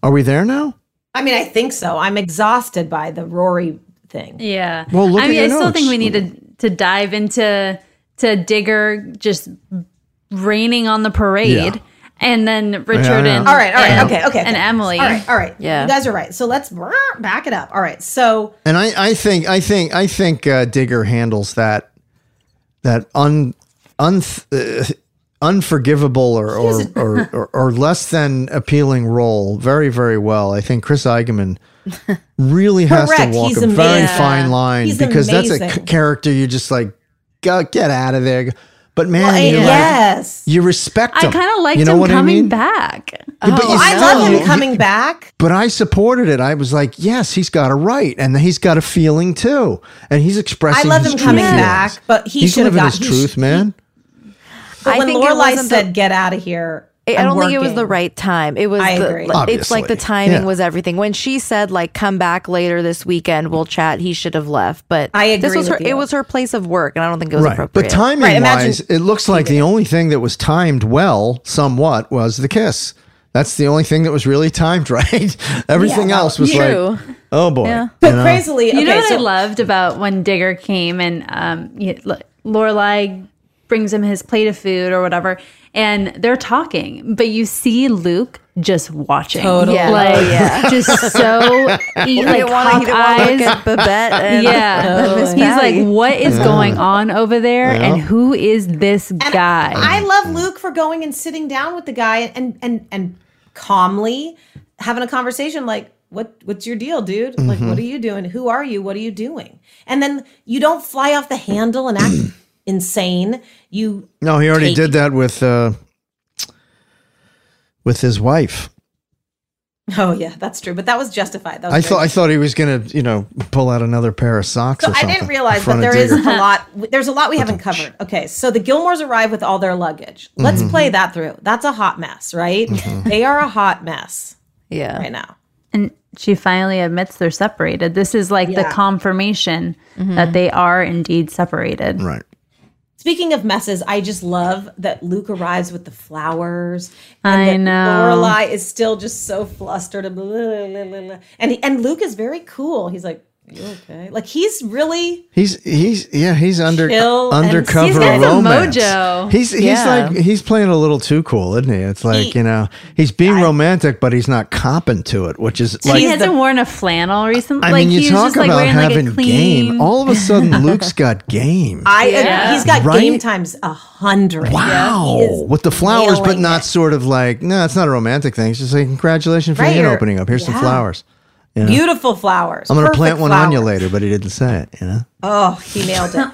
Are we there now? I mean, I think so. I'm exhausted by the Rory thing. Yeah. Well, look I at mean, your I still think we need to to dive into to Digger just raining on the parade, Yeah. and then Richard yeah. and All right, all right, and, okay, okay, and okay. Emily. All right, all right. Yeah. You guys are right. So let's back it up. All right. So And I, I think, I think, I think uh, Digger handles that, that un, un, uh, unforgivable or or, or, or or less than appealing role very, very well. I think Chris Eigeman really has Correct. to walk He's a very amazing. fine line He's because that's a character you just like, go, get out of there. But man, Well, you're eh, like- yes. you respect I kind of liked you know him coming I mean? back. Yeah, oh, you I love him coming back. but I supported it. I was like, yes, he's got a right, and he's got a feeling too, and he's expressing. I love him coming feelings. back, but he he's should have living got his truth, man. But I when think it Lorelai wasn't the- said, "Get out of here," I I'm don't think it was the right time. It was I the, agree. like, it's like the timing Yeah. was everything. When she said like come back later this weekend, we'll chat, he should have left. But I this agree was her you. it was her place of work and I don't think it was right, appropriate. but timing right, wise, it looks like the only thing that was timed well, somewhat, was the kiss. That's the only thing that was really timed right. Everything Yeah, else was True. like, oh boy. Yeah. But You know? crazily, You okay, know what so I loved about when Digger came and um, y- L- Lorelai brings him his plate of food or whatever, and they're talking, but you see Luke just watching, Totally. Yeah. like Oh, yeah. just so he, He like want to he didn't want to eyes. look at Babette and yeah, Miss he's Patty. like, what is going on over there, and who is this And guy? I love Luke for going and sitting down with the guy and and and calmly having a conversation like, what what's your deal, dude? Like, Mm-hmm. what are you doing? Who are you? What are you doing? And then you don't fly off the handle and act insane. You No, he already take- did that with uh, with his wife. Oh yeah, that's true. But that was justified. That was I very thought I thought he was gonna, you know, pull out another pair of socks. So or I didn't realize, front but there is Digger. a lot. There's a lot we haven't covered. Okay, so the Gilmores arrive with all their luggage. Let's Mm-hmm. play that through. That's a hot mess, right? They are a hot mess Yeah. right now. And she finally admits they're separated. This is like the Yeah. confirmation that they are indeed separated. right. Speaking of messes, I just love that Luke arrives with the flowers. I that know. Lorelai is still just so flustered and blah, blah, blah. and he, and Luke is very cool. He's like, "You okay?" Like he's really He's he's yeah he's under undercover He's romance. mojo. He's he's Yeah. like he's playing a little too cool, isn't he? It's like He- you know he's being romantic, but he's not copping to it, which is like he hasn't worn a flannel recently. I like mean, you he's talk just like about wearing like having a clean. game. All of a sudden, Luke's got game. I Yeah. he's got Right? game times a hundred. Wow, He is with the flowers, but not it. sort of like no, it's not a romantic thing. It's just like congratulations for Right, the opening up. Here's some flowers. You know? Beautiful flowers. I'm gonna plant one on you later, but he didn't say it. You know, Oh, he nailed it.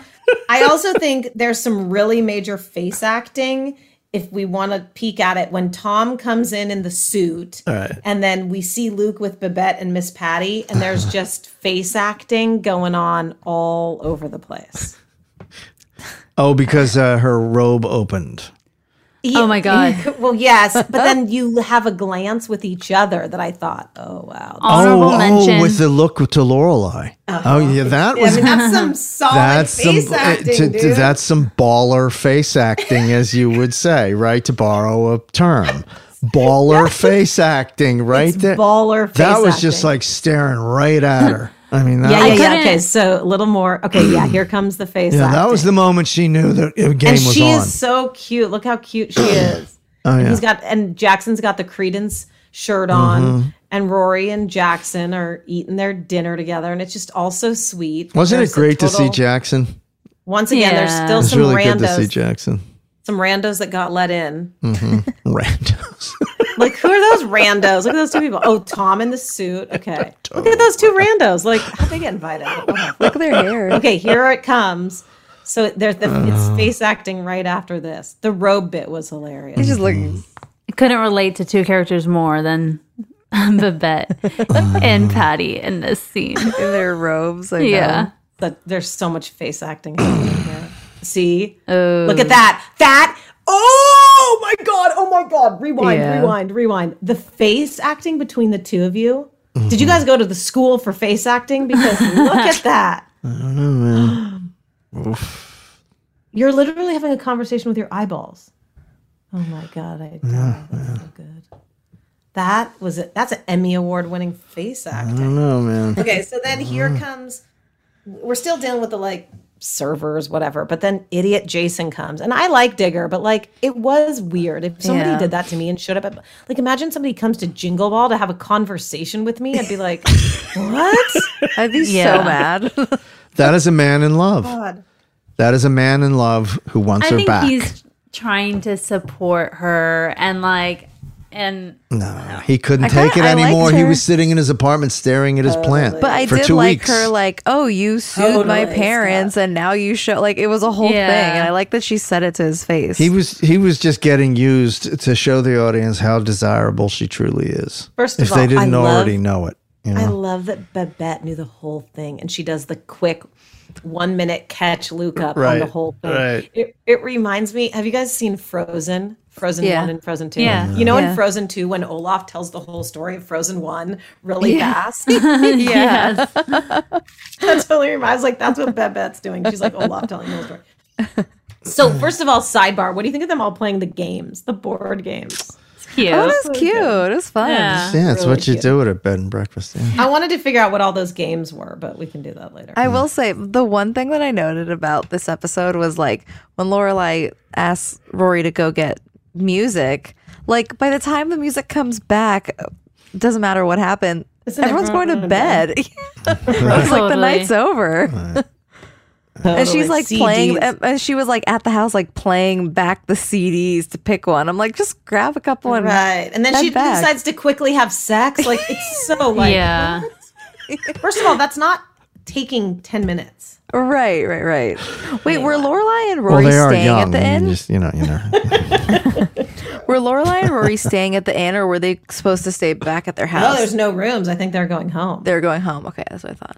I also think there's some really major face acting if we want to peek at it when Tom comes in in the suit and then we see Luke with Babette and Miss Patty and there's just face acting going on all over the place. oh, because uh, her robe opened. Oh my God. well, yes, but then you have a glance with each other that I thought, oh wow. Honorable oh, mention. oh, with the look to Lorelai. Oh yeah, that I was mean, that's some solid that's face uh, acting, to- to- dude. that's some baller face acting, as you would say, right? To borrow a term, baller face acting, right It's there. baller face that was just like staring right at her. I mean, that yeah, was, yeah, yeah. Okay, so a little more. Okay, yeah, here comes the face yeah, acting. that was the moment she knew that the game and was she on. is so cute. Look how cute she is. Oh, And yeah. He's got and Jackson's got the Creedence shirt Mm-hmm. on, and Rory and Jackson are eating their dinner together, and it's just all so sweet. Wasn't There's it a great to see total- Jackson? Once again, there's Yeah. still It's some really good to see randos, Jackson. some randos that got let in. Randos. Like who are those randos? Look at those two people. Oh, Tom in the suit. Okay, look at those two randos. Like how'd they get invited? Whatever. Look at their hair. Okay, here it comes. So there's the Uh. it's face acting right after this. The robe bit was hilarious. He's just looking. I couldn't relate to two characters more than Babette and Patty in this scene. in their robes. I know. Yeah. But there's so much face acting here. See? Oh. Look at that. That. Oh Oh my God. Oh my God. Rewind, Yeah. rewind, rewind. The face acting between the two of you. Did you guys go to the school for face acting? Because look at that. I don't know, man. You're literally having a conversation with your eyeballs. Oh my God. I died. That's so good. That was it. That's an Emmy Award winning face acting. I don't know, man. Okay, so then here comes we're still dealing with the like servers, whatever, but then idiot Jason comes. And I like Digger, but like it was weird. If somebody Yeah. did that to me and showed up at like imagine somebody comes to Jingle Ball to have a conversation with me, I'd be like, What? I'd be Yeah. so mad. That is a man in love. God. That is a man in love who wants I her think back. he's trying to support her and like and No, he couldn't I kinda- take it I liked anymore. He her. was sitting in his apartment staring at his plant. But I for did two like weeks. her, like, oh, you sued my Totally, parents, and now you show. Like, it was a whole Yeah. thing, and I like that she said it to his face. He was he was just getting used to show the audience how desirable she truly is. First of if all, they didn't I love- already know it, you I know. love that Babette knew the whole thing and she does the quick one minute catch Luke up on the whole thing. right. It, it reminds me, have you guys seen Frozen? Frozen Yeah. 1 and Frozen 2. Yeah. You know Yeah. in Frozen 2 when Olaf tells the whole story of Frozen 1 really fast? yeah. that totally reminds like that's what Babette's doing. She's like Olaf telling the whole story. So first of all, sidebar, what do you think of them all playing the games, the board games? Cute. Oh, it was cute. It was fun. Yeah. yeah, it's really what you cute. do at a bed and breakfast. Yeah. I wanted to figure out what all those games were, but we can do that later. I will say the one thing that I noted about this episode was like when Lorelai asks Rory to go get music. Like by the time the music comes back, doesn't matter what happened. Isn't everyone's everyone going to in bed. it's like the night's over. Oh, and she's like playing, CDs. and, and she was like at the house, like playing back the CDs to pick one. I'm like, just grab a couple and Right. And then she back. decides to quickly have sex. Like it's so like Yeah. First of all, that's not taking 10 minutes. Right, right, right. Wait, were Lorelai and Well, Rory they are staying young. at the I mean, inn? Just you know, you know. Were Lorelai and Rory staying at the inn, or were they supposed to stay back at their house? No, there's no rooms. I think they're going home. They're going home. Okay, that's what I thought.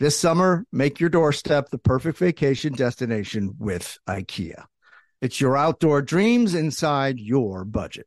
This summer, make your doorstep the perfect vacation destination with IKEA. It's your outdoor dreams inside your budget.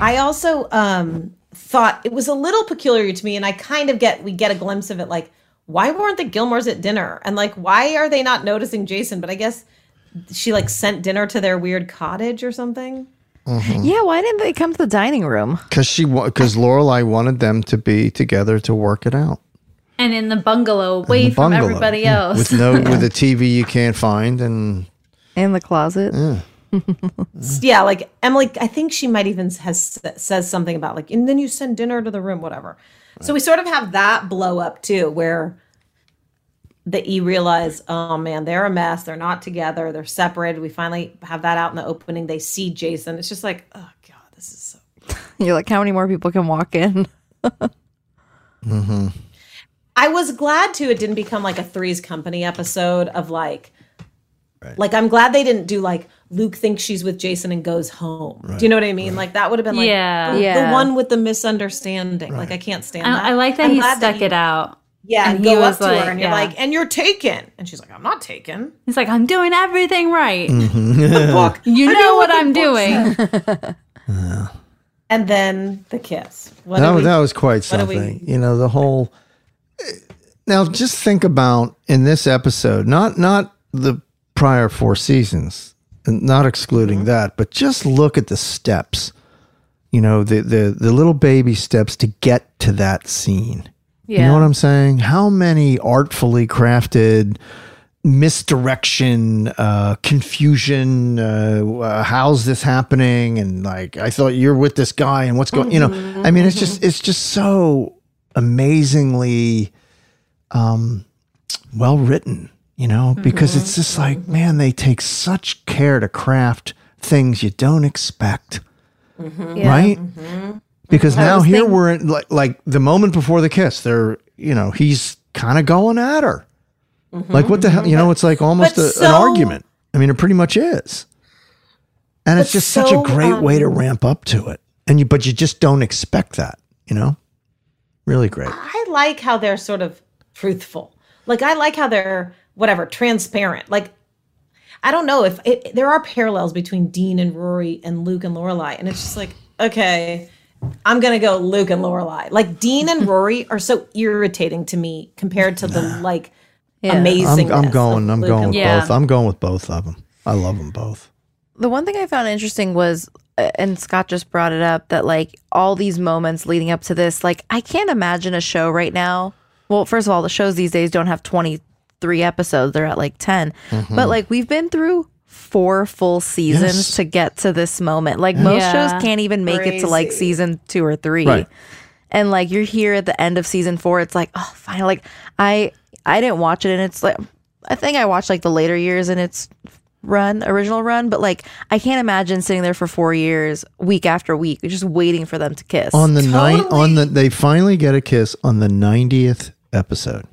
I also um, thought it was a little peculiar to me, and I kind of get we get a glimpse of it. Like, why weren't the Gilmores at dinner? And like, why are they not noticing Jason? But I guess she like sent dinner to their weird cottage or something. Yeah, why didn't they come to the dining room? Because she because Lorelai wanted them to be together to work it out. And in the bungalow, away The from bungalow, everybody else. with no with a TV you can't find and In the closet. yeah. Yeah, like Emily, I think she might even has says something about like, and then you send dinner to the room, whatever. So we sort of have that blow up too, where the E realize, oh man, they're a mess. They're not together. They're separated. We finally have that out in the opening. They see Jason. It's just like, oh god, this is so. You're like, how many more people can walk in? Mm-hmm. I was glad too. It didn't become like a Three's Company episode of like, like I'm glad they didn't do like Luke thinks she's with Jason and goes home. Do you know what I mean? Like that would have been like Yeah. the, Yeah. the one with the misunderstanding. Like I can't stand that. I, I like that I'm he glad stuck he- it out. Yeah, and, And go up to like- her and you're like, and you're taken. And she's like, I'm not taken. He's like, I'm doing everything right. Mm-hmm. Book. You I know what the I'm doing. said. And then the kiss. What that, was- we- that was quite what do we- something. You know, the whole. Now, just think about in this episode, not not the prior four seasons, and not excluding Mm-hmm. that, but just look at the steps. You know, the the the little baby steps to get to that scene. You know what I'm saying? How many artfully crafted misdirection, uh, confusion, uh, uh, how's this happening? And like, I thought you're with this guy and what's going, you know, I mean, it's just, it's just so amazingly, um, well written, you know, because mm-hmm. it's just like, man, they take such care to craft things you don't expect, mm-hmm. right? Mm-hmm. Because I now here think- we're in like like the moment before the kiss, they're you know he's kind of going at her, like what the hell, you know? It's like almost But a, an argument. I mean, it pretty much is, and it's But just such a so, great way to um, ramp up to it, and you but you just don't expect that, you know? Really great. I like how they're sort of truthful. Like I like how they're whatever transparent. Like I don't know if it, there are parallels between Dean and Rory and Luke and Lorelai, and it's just like okay, I'm gonna go Luke and Lorelai. Like Dean and Rory are so irritating to me compared to the like amazing. I'm, I'm going. I'm going with Yeah. both. I'm going with both of them. I love them both. The one thing I found interesting was, uh, and Scott just brought it up, that like all these moments leading up to this, like I can't imagine a show right now. Well, first of all, the shows these days don't have 23 episodes, they're at like 10. Mm-hmm. But like we've been through four full seasons Yes. to get to this moment. Like most Yeah. shows can't even make it to like season two or three. Right. And like you're here at the end of season four, it's like, oh, fine. Like I, I didn't watch it, and it's like, I think I watched like the later years in its run, original run, but like I can't imagine sitting there for four years, week after week, just waiting for them to kiss. On the night, Totally. on the they finally get a kiss on the 90th episode.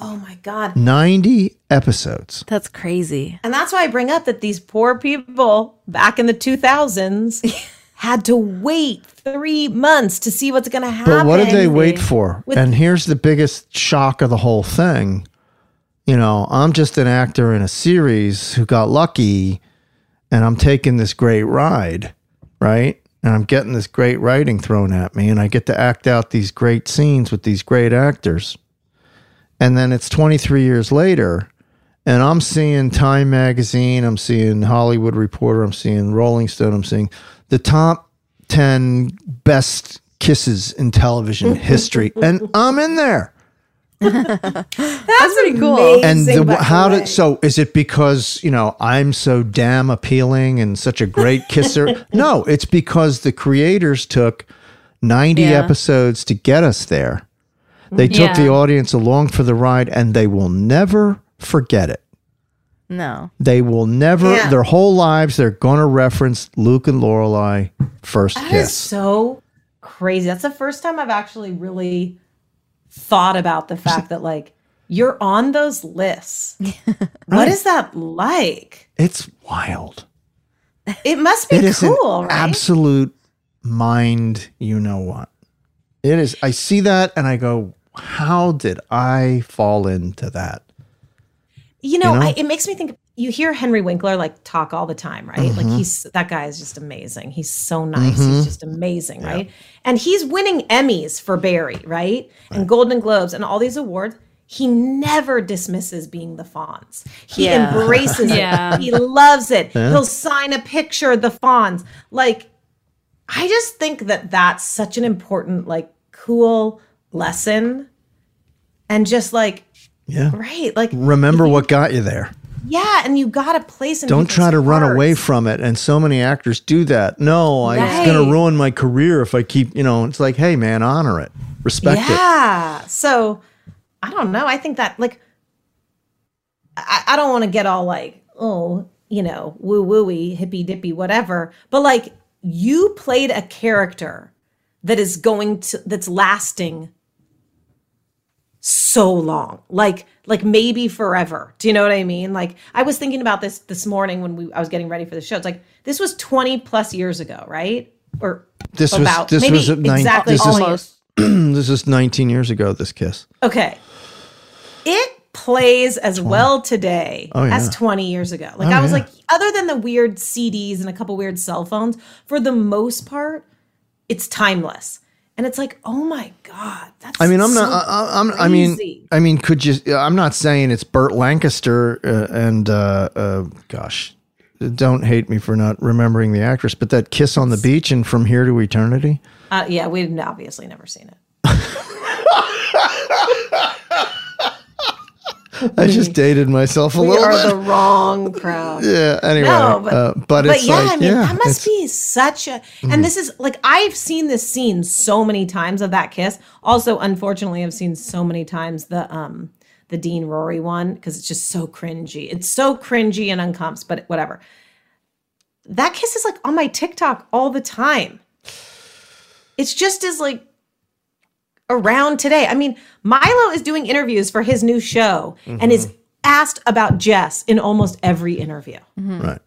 Oh my god. 90 episodes. That's crazy. And that's why I bring up that these poor people back in the 2000s had to wait three months to see what's going to happen. But what did they wait for? With- and here's the biggest shock of the whole thing. You know, I'm just an actor in a series who got lucky and I'm taking this great ride, right? And I'm getting this great writing thrown at me and I get to act out these great scenes with these great actors. And then it's 23 years later and I'm seeing Time Magazine, I'm seeing Hollywood Reporter, I'm seeing Rolling Stone, I'm seeing the top 10 best kisses in television history. And I'm in there. That's pretty cool. And the, how did so is it because, you know, I'm so damn appealing and such a great kisser? no, it's because the creators took 90 Yeah. episodes to get us there. They mm-hmm. took the audience along for the ride and they will never forget it. No. They will never, Yeah. their whole lives, they're going to reference Luke and Lorelai first That is kiss. so crazy. That's the first time I've actually really thought about the fact that like you're on those lists. What is that like? It's wild. It must be It is cool, an right? absolute mind, you know what? It is. I see that and I go, how did I fall into that? you know, you know? I, it makes me think you hear Henry Winkler like talk all the time, right? Like mm-hmm. he's that guy is just amazing. He's so nice. He's mm-hmm. just amazing, right? And he's winning Emmys for Barry, right? And Golden Globes and all these awards. He never dismisses being the Fonz. He Yeah. embraces Yeah. it. He loves it. He'll sign a picture of the Fonz. Like, I just think that that's such an important, like, cool lesson. And just like, Yeah. right, like Remember what got you there. yeah, and you got a place in. Don't try to people's run away from it. And so many actors do that. No, I, it's going to ruin my career if I keep, you know, it's like, hey, man, honor it, respect it. Yeah. So I don't know. I think that like I, I don't want to get all like, oh, you know, woo wooey, hippy dippy, whatever. But like you played a character that is going to that's lasting so long like like maybe forever do you know what i mean like i was thinking about this this morning when we i was getting ready for the show it's like this was 20 plus years ago right or This was- about this maybe was at nine- exactly this is- 20 Almost. this is 19 years ago, this kiss. Okay. It plays as well today Oh, yeah. as 20 years ago. Like Oh, I was yeah. like, other than the weird CDs and a couple weird cell phones, for the most part, it's timeless. And it's like, oh my God. That's I mean, I'm so not. I, I'm. I mean. I mean, could you? I'm not saying it's Burt Lancaster uh, and uh, uh, gosh, don't hate me for not remembering the actress, but that kiss on the beach and from here to eternity. Uh, yeah, we've obviously never seen it. I just dated myself a We little are bit. the wrong crowd. yeah. Anyway, No, but, uh, but, but yeah, like, I mean, yeah, that must be such a. And this is like I've seen this scene so many times of that kiss. Also, unfortunately, I've seen so many times the um the Dean Rory one because it's just so cringy. It's so cringy and uncomps, but whatever. That kiss is like on my TikTok all the time. It's just as like around today. I mean, Milo is doing interviews for his new show and is asked about Jess in almost every interview. Right.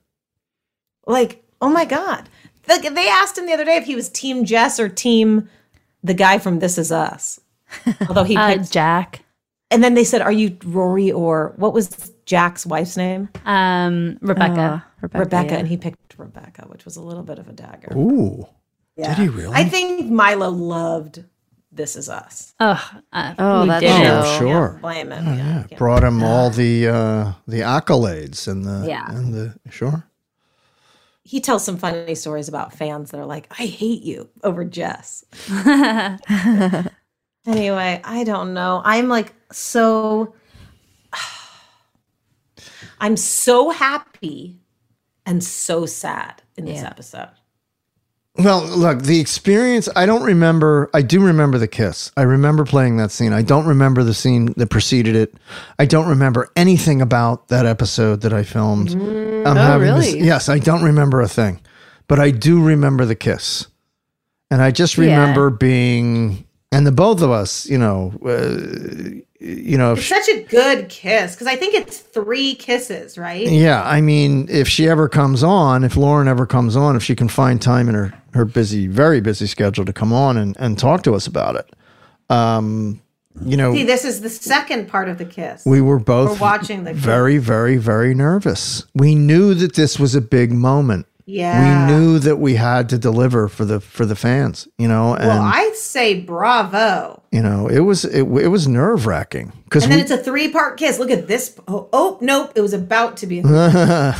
Like, oh my God. Like, they asked him the other day if he was Team Jess or Team the guy from This Is Us. Although he Uh, picked Jack. And then they said, Are you Rory or what was Jack's wife's name? Um, Rebecca. Rebecca. And he picked Rebecca, which was a little bit of a dagger. Ooh. Yeah. Did he really? I think Milo loved This Is Us. Oh, uh, Oh, that's didn't? Oh, sure. Blame him. Oh, yeah. yeah. Brought him all the uh the accolades and the Yeah. and the sure. He tells some funny stories about fans that are like, I hate you over Jess. Anyway, I don't know. I'm like so I'm so happy and so sad in this episode. Well, look, the experience, I don't remember. I do remember the kiss. I remember playing that scene. I don't remember the scene that preceded it. I don't remember anything about that episode that I filmed. I'm Oh, having this- really? yes, I don't remember a thing, but I do remember the kiss. And I just Yeah. remember being, and the both of us, you know, uh, you know, It's such a good kiss because I think it's three kisses, right? Yeah, I mean, if she ever comes on, if Lauren ever comes on, if she can find time in her her busy, very busy schedule to come on and and talk to us about it, um, you know, See, this is the second part of the kiss. we were both We're watching the kiss. very, very, very nervous. We knew that this was a big moment. Yeah. we knew that we had to deliver for the for the fans. You know, and well, I say bravo. you know, it was it, it was nerve wracking because And then we. it's a three part kiss. Look at this. Oh, oh, nope. It was about to be. A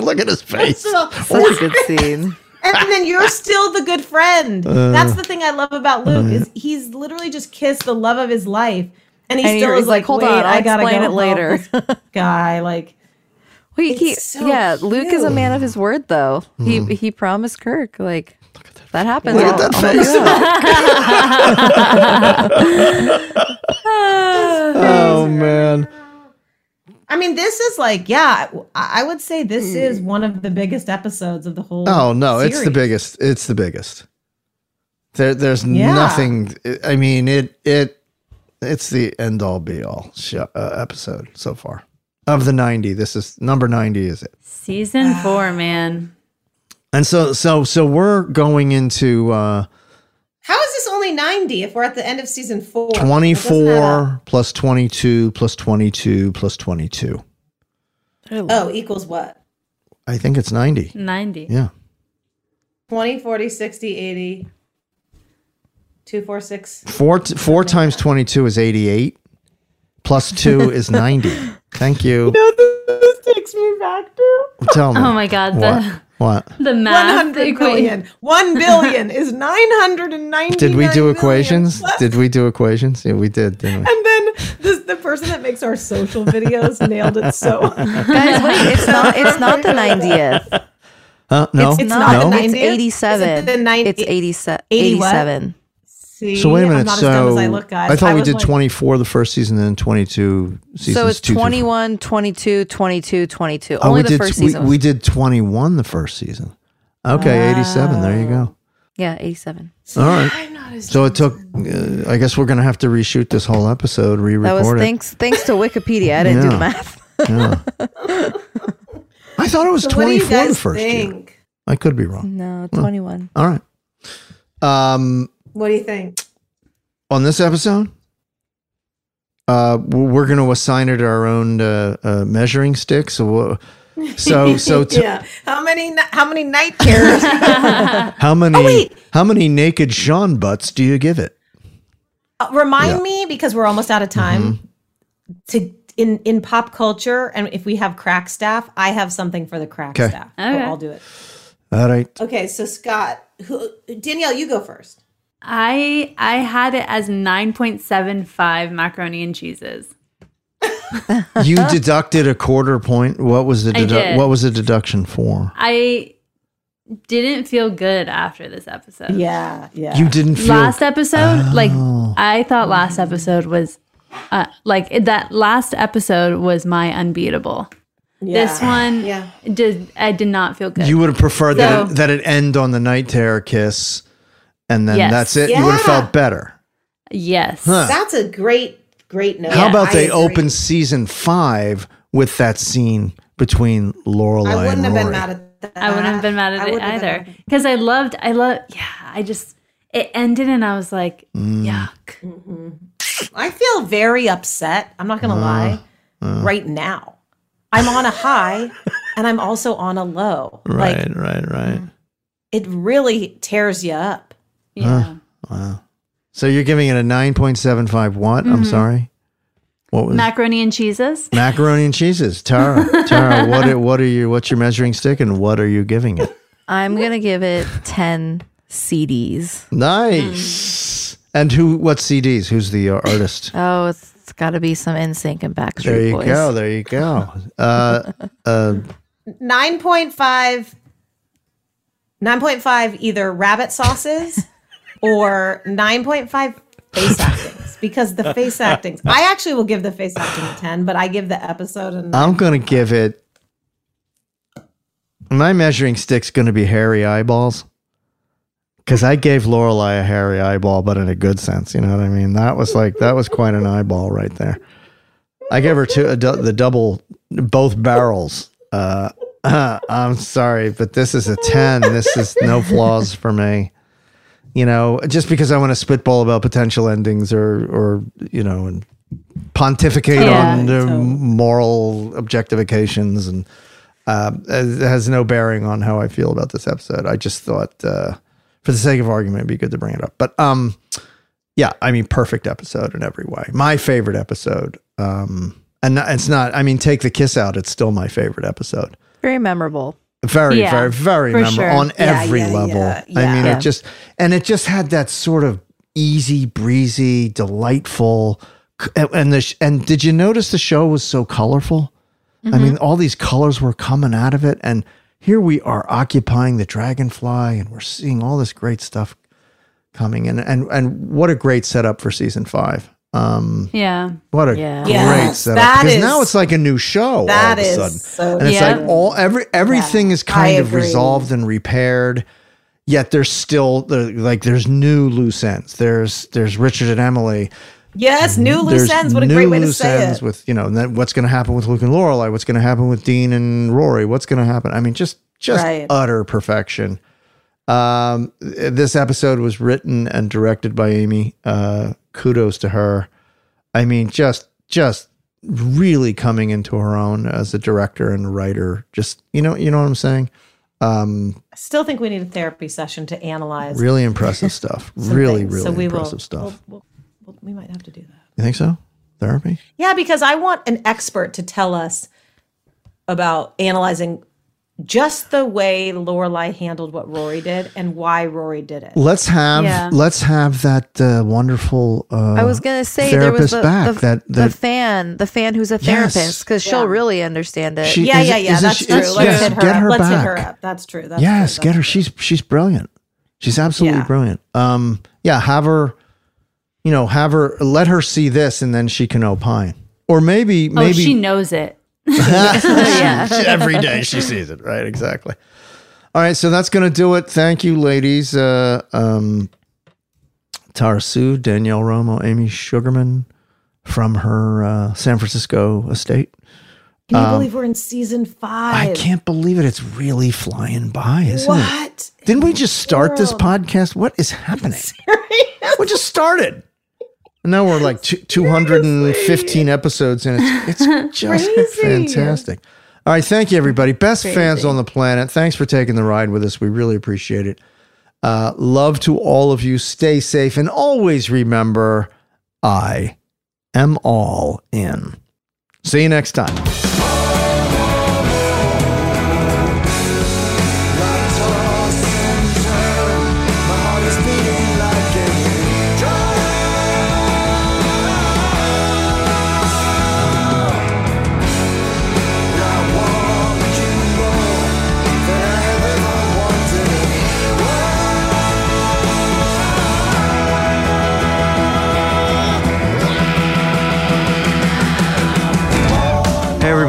Look at his face. So- Such a good scene. and then you're still the good friend. Uh, That's the thing I love about Luke is he's literally just kissed the love of his life, and he And still he's is like, like, "Hold "Wait, on, I'll I gotta explain go it later." this guy, like, Wait, he, so yeah, Luke is a man of his word, though. He he promised Kirk like that happens. Look at I'll- that I'll help face. you oh man. I mean, this is like, yeah, I I would say this is one of the biggest episodes of the whole. Oh no, it's the biggest. It's the biggest. There, there's Yeah. nothing. I mean, it it it's the end all be all show, uh, episode so far of the ninety. This is number ninety, is it? Season four, man. And so so so we're going into uh, How is this only ninety if we're at the end of season four? twenty That doesn't add up. four plus twenty two plus twenty two plus twenty two. Oh, equals what? I think it's ninety. 90. Yeah. 20, 40, 60, 80, 246. Four t- four times twenty two is eighty eight. Plus two is ninety. Thank you. No, this takes me back to Tell me. Oh my God. What? The, What? the math 100 equation. million. 1 billion is 990. Did we do equations? Did we do equations? Yeah, we did, didn't we? And then this, the person that makes our social videos nailed it so. Guys, wait, it's not it's not the 90th. Uh, no, It's No, not the it's 87. It the 90 It's 87. 80 what? 87. See, So wait a I'm minute. not as dumb So as I look, guys. I thought we did like- 24 the first season, and then 22 seasons. So it's two 21, 22, 22, 22. Oh, Only we the did. first we, season. was- we did 21 the first season. Okay, 87. There you go. yeah, 87. All right. So it took. Uh, I guess we're gonna have to reshoot this whole episode, That re-record was it. thanks thanks to Wikipedia. I didn't do Yeah. the math. Yeah. I thought it was So what do you 24 the guys first year. think? I could be wrong. No, 21. All right. Um, What do you think? on this episode, uh, we're going to assign it our own uh, uh, measuring stick. So, we'll- so, so, t- yeah. How many how many night terrors? how many, Oh, wait. how many naked Sean butts do you give it? Uh, remind Yeah. Mm-hmm. me because we're almost out of time. To in in pop culture, and if we have crack staff, I have something for the crack Okay. staff. Okay. I'll do it. All right. Okay, so Scott, who, Danielle, you go first. I I had it as 9.75 macaroni and cheeses. You deducted a quarter point. What was the dedu- what was the deduction for? I didn't feel good after this episode. Yeah, yeah. You didn't feel last episode like Oh. i thought last episode was uh, like that last episode was my unbeatable this one Yeah. did i did not feel good You would have preferred that it, that it end on the night terror kiss, and then Yes. that's it. You would have felt better. yes Huh. That's a great, great note. How about I they agree. open season five with that scene between Lorelai I wouldn't have Rory? been mad at that. i wouldn't have been mad I at it wouldn't have been either because i loved i love yeah i just it ended and i was like Mm. yuck I feel very upset. I'm not going to lie. uh. right now, I'm on a high, and I'm also on a low. right, Like right, right. it really tears you up. Yeah Wow. So you're giving it a nine point seven five. What? Mm-hmm. I'm sorry. What was macaroni and cheeses macaroni and cheeses? Tara, Tara, what? Are, what are you? What's your measuring stick, and what are you giving it? I'm gonna give it ten CDs. Nice. And who? What CDs? Who's the uh, artist? Oh, it's, it's got to be some NSYNC and Backstreet There you Boys. go. There you go. Uh, uh, 9.5 9.5 either rabbit sauces or 9.5 face actings because the face actings I actually will give the face acting a 10 but I give the episode a 9. I'm gonna give it. My measuring stick's gonna be hairy eyeballs. Because I gave Lorelai a hairy eyeball, but in a good sense. You know what I mean? That was like that was quite an eyeball right there. I gave her two the double both barrels. Uh, I'm sorry, but this is a ten. This is no flaws for me. You know, just because I want to spitball about potential endings or or you know and pontificate Yeah. on the moral objectifications and uh, it has no bearing on how I feel about this episode. I just thought, uh, for the sake of argument, it'd be good to bring it up. But um, yeah, I mean, perfect episode in every way. My favorite episode. Um, and it's not. I mean, take the kiss out. It's still my favorite episode. Very memorable. Very, Yeah, very, very memorable sure. on Yeah, every yeah, level. yeah, I mean, yeah. it just and it just had that sort of easy breezy, delightful. And the and did you notice the show was so colorful? I mm-hmm. mean, all these colors were coming out of it, and here we are occupying the dragonfly, and we're seeing all this great stuff coming in, and and what a great setup for season five. Um, Yeah. what a Yeah. great Yes, setup that because is- now it's like a new show. all That of a is sudden. so and it's Yeah. like all every everything is kind I of agree. resolved and repaired. Yet there's still there- like there's new loose ends. There's there's Richard and Emily. Yes, new loose There's ends. What a new great way to say ends it. With you know, and then what's going to happen with Luke and Lorelai? What's going to happen with Dean and Rory? What's going to happen? I mean, just just Right. utter perfection. Um, this episode was written and directed by Amy. Uh, kudos to her. I mean, just just really coming into her own as a director and writer. Just you know, you know what I'm saying. Um, I still think we need a therapy session to analyze. really impressive stuff. Really, things. really so we impressive will, stuff. We'll, we'll, we'll- we might have to do that. You think so? Therapy? Yeah, because I want an expert to tell us about analyzing just the way Lorelai handled what Rory did and why Rory did it. Let's have Yeah. let's have that uh, wonderful. Uh, I was gonna say there was the, back the, that the that fan, the fan who's a therapist, because she'll really understand it. She- yeah, is yeah, it- yeah. is it- That's true. yes, Let's hit her get up. Let's hit her up. That's true. That's yes, true. get her. That's She's she's brilliant. She's absolutely Yeah. brilliant. Um, yeah, have her. You know, have her let her see this, and then she can opine. Or maybe Oh, maybe she knows it. Yeah. every day she sees it. Right, exactly. All right, so that's going to do it. Thank you, ladies. Uh, um, Tara Sue, Danielle Romo, Amy Sugarman from her uh, San Francisco estate. Can you believe we're in season five? I can't believe it. It's really flying by, isn't it? What? Didn't we just start this podcast? What is happening? we just started. And now we're like two, 215 episodes and it's, it's just Crazy. fantastic. All right. Thank you, everybody. Best fans on the planet. Thanks for taking the ride with us. We really appreciate it. Uh, love to all of you. Stay safe and always remember I am all in. See you next time.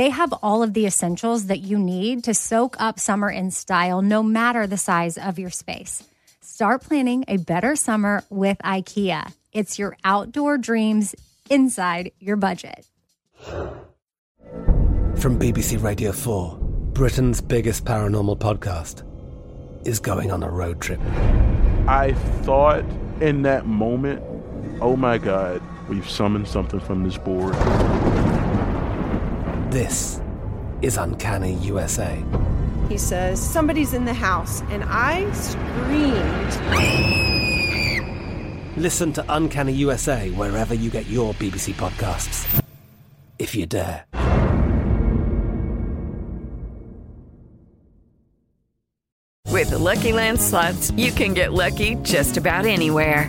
they have all of the essentials that you need to soak up summer in style, no matter the size of your space. Start planning a better summer with IKEA. It's your outdoor dreams inside your budget. From BBC Radio 4, Britain's biggest paranormal podcast is going on a road trip. I thought in that moment, oh my God, we've summoned something from this board. This is Uncanny USA. He says, Somebody's in the house, and I screamed. Listen to Uncanny USA wherever you get your BBC podcasts, if you dare. With the Lucky Land slots, you can get lucky just about anywhere.